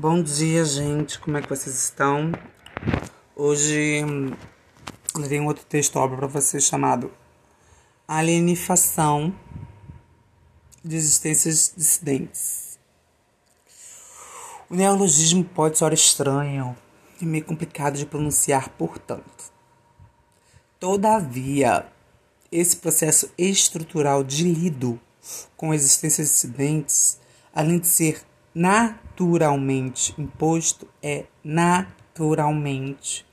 Bom dia, gente. Como é que vocês estão? Hoje eu um outro texto obra para vocês chamado Alienifação de Existências Dissidentes. O neologismo pode soar estranho e meio complicado de pronunciar, portanto. Todavia, esse processo estrutural de lido com existências dissidentes, além de ser naturalmente imposto é naturalmente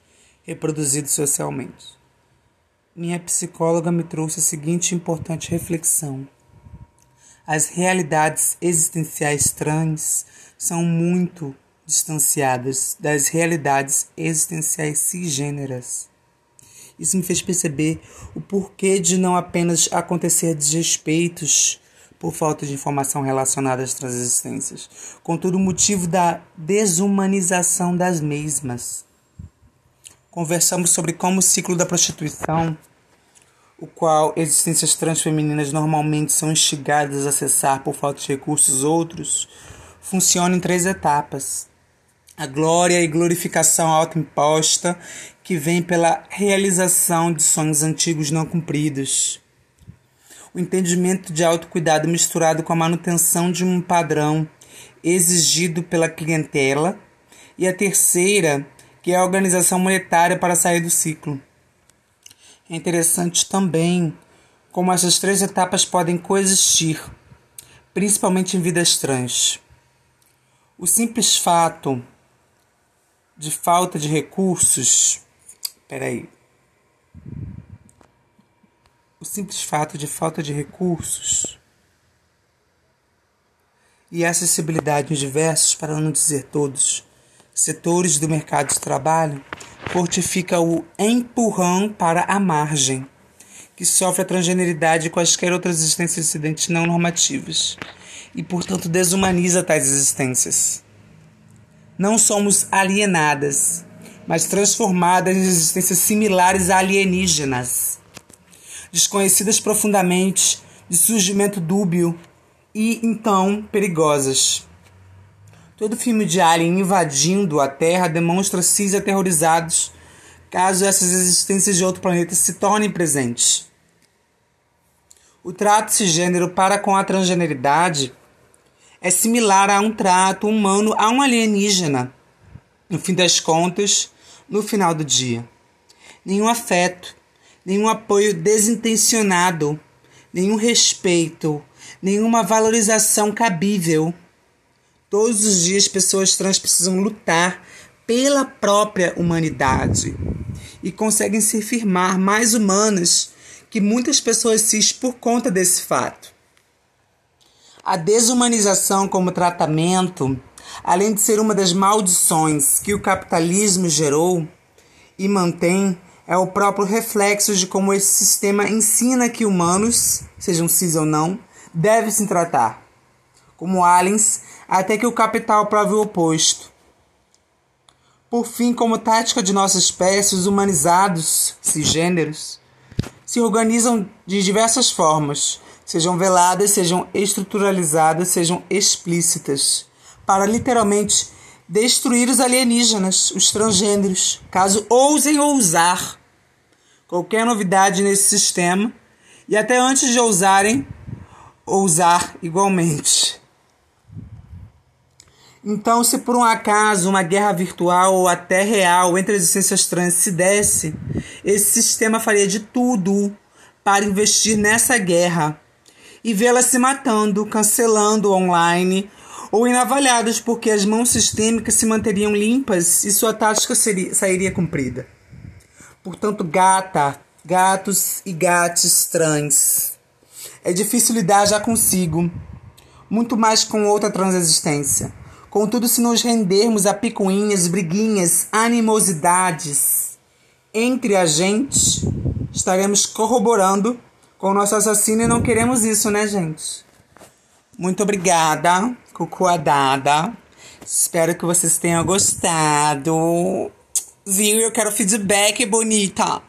reproduzido socialmente. Minha psicóloga me trouxe a seguinte importante reflexão. As realidades existenciais trans são muito distanciadas das realidades existenciais cisgêneras. Isso me fez perceber o porquê de não apenas acontecer desrespeitos por falta de informação relacionada às transexistências, contudo, o motivo da desumanização das mesmas. Conversamos sobre como o ciclo da prostituição, o qual existências transfemininas normalmente são instigadas a acessar por falta de recursos outros, funciona em três etapas. A glória e glorificação autoimposta, que vem pela realização de sonhos antigos não cumpridos o entendimento de autocuidado misturado com a manutenção de um padrão exigido pela clientela, e a terceira, que é a organização monetária para sair do ciclo. É interessante também como essas três etapas podem coexistir, principalmente em vidas trans. O simples fato de falta de recursos. Peraí o simples fato de falta de recursos e acessibilidade em diversos, para não dizer todos, setores do mercado de trabalho, fortifica o empurrão para a margem, que sofre a transgeneridade e quaisquer outras existências dissidentes não normativas, e portanto desumaniza tais existências. Não somos alienadas, mas transformadas em existências similares a alienígenas desconhecidas profundamente, de surgimento dúbio e então perigosas. Todo filme de Alien invadindo a Terra demonstra cis aterrorizados caso essas existências de outro planeta se tornem presentes. O trato cisgênero para com a transgeneridade é similar a um trato humano a um alienígena. No fim das contas, no final do dia, nenhum afeto, nenhum apoio desintencionado, nenhum respeito, nenhuma valorização cabível. Todos os dias, pessoas trans precisam lutar pela própria humanidade e conseguem se firmar mais humanas que muitas pessoas cis por conta desse fato. A desumanização como tratamento, além de ser uma das maldições que o capitalismo gerou e mantém, é o próprio reflexo de como esse sistema ensina que humanos, sejam cis ou não, devem se tratar, como aliens, até que o capital prove o oposto. Por fim, como tática de nossa espécie, os humanizados, cisgêneros, se organizam de diversas formas, sejam veladas, sejam estruturalizadas, sejam explícitas, para literalmente destruir os alienígenas, os transgêneros, caso ousem ousar qualquer novidade nesse sistema e até antes de ousarem, ousar igualmente. Então, se por um acaso uma guerra virtual ou até real entre as essências trans se desse, esse sistema faria de tudo para investir nessa guerra e vê-la se matando, cancelando online ou inavalhadas porque as mãos sistêmicas se manteriam limpas e sua tática seria, sairia cumprida. Portanto, gata, gatos e gatos trans. É difícil lidar já consigo, muito mais com outra transexistência. Contudo, se nos rendermos a picuinhas, briguinhas, animosidades entre a gente, estaremos corroborando com o nosso assassino e não queremos isso, né, gente? Muito obrigada, cucuadada. Espero que vocês tenham gostado. Viu? Eu quero feedback, bonita.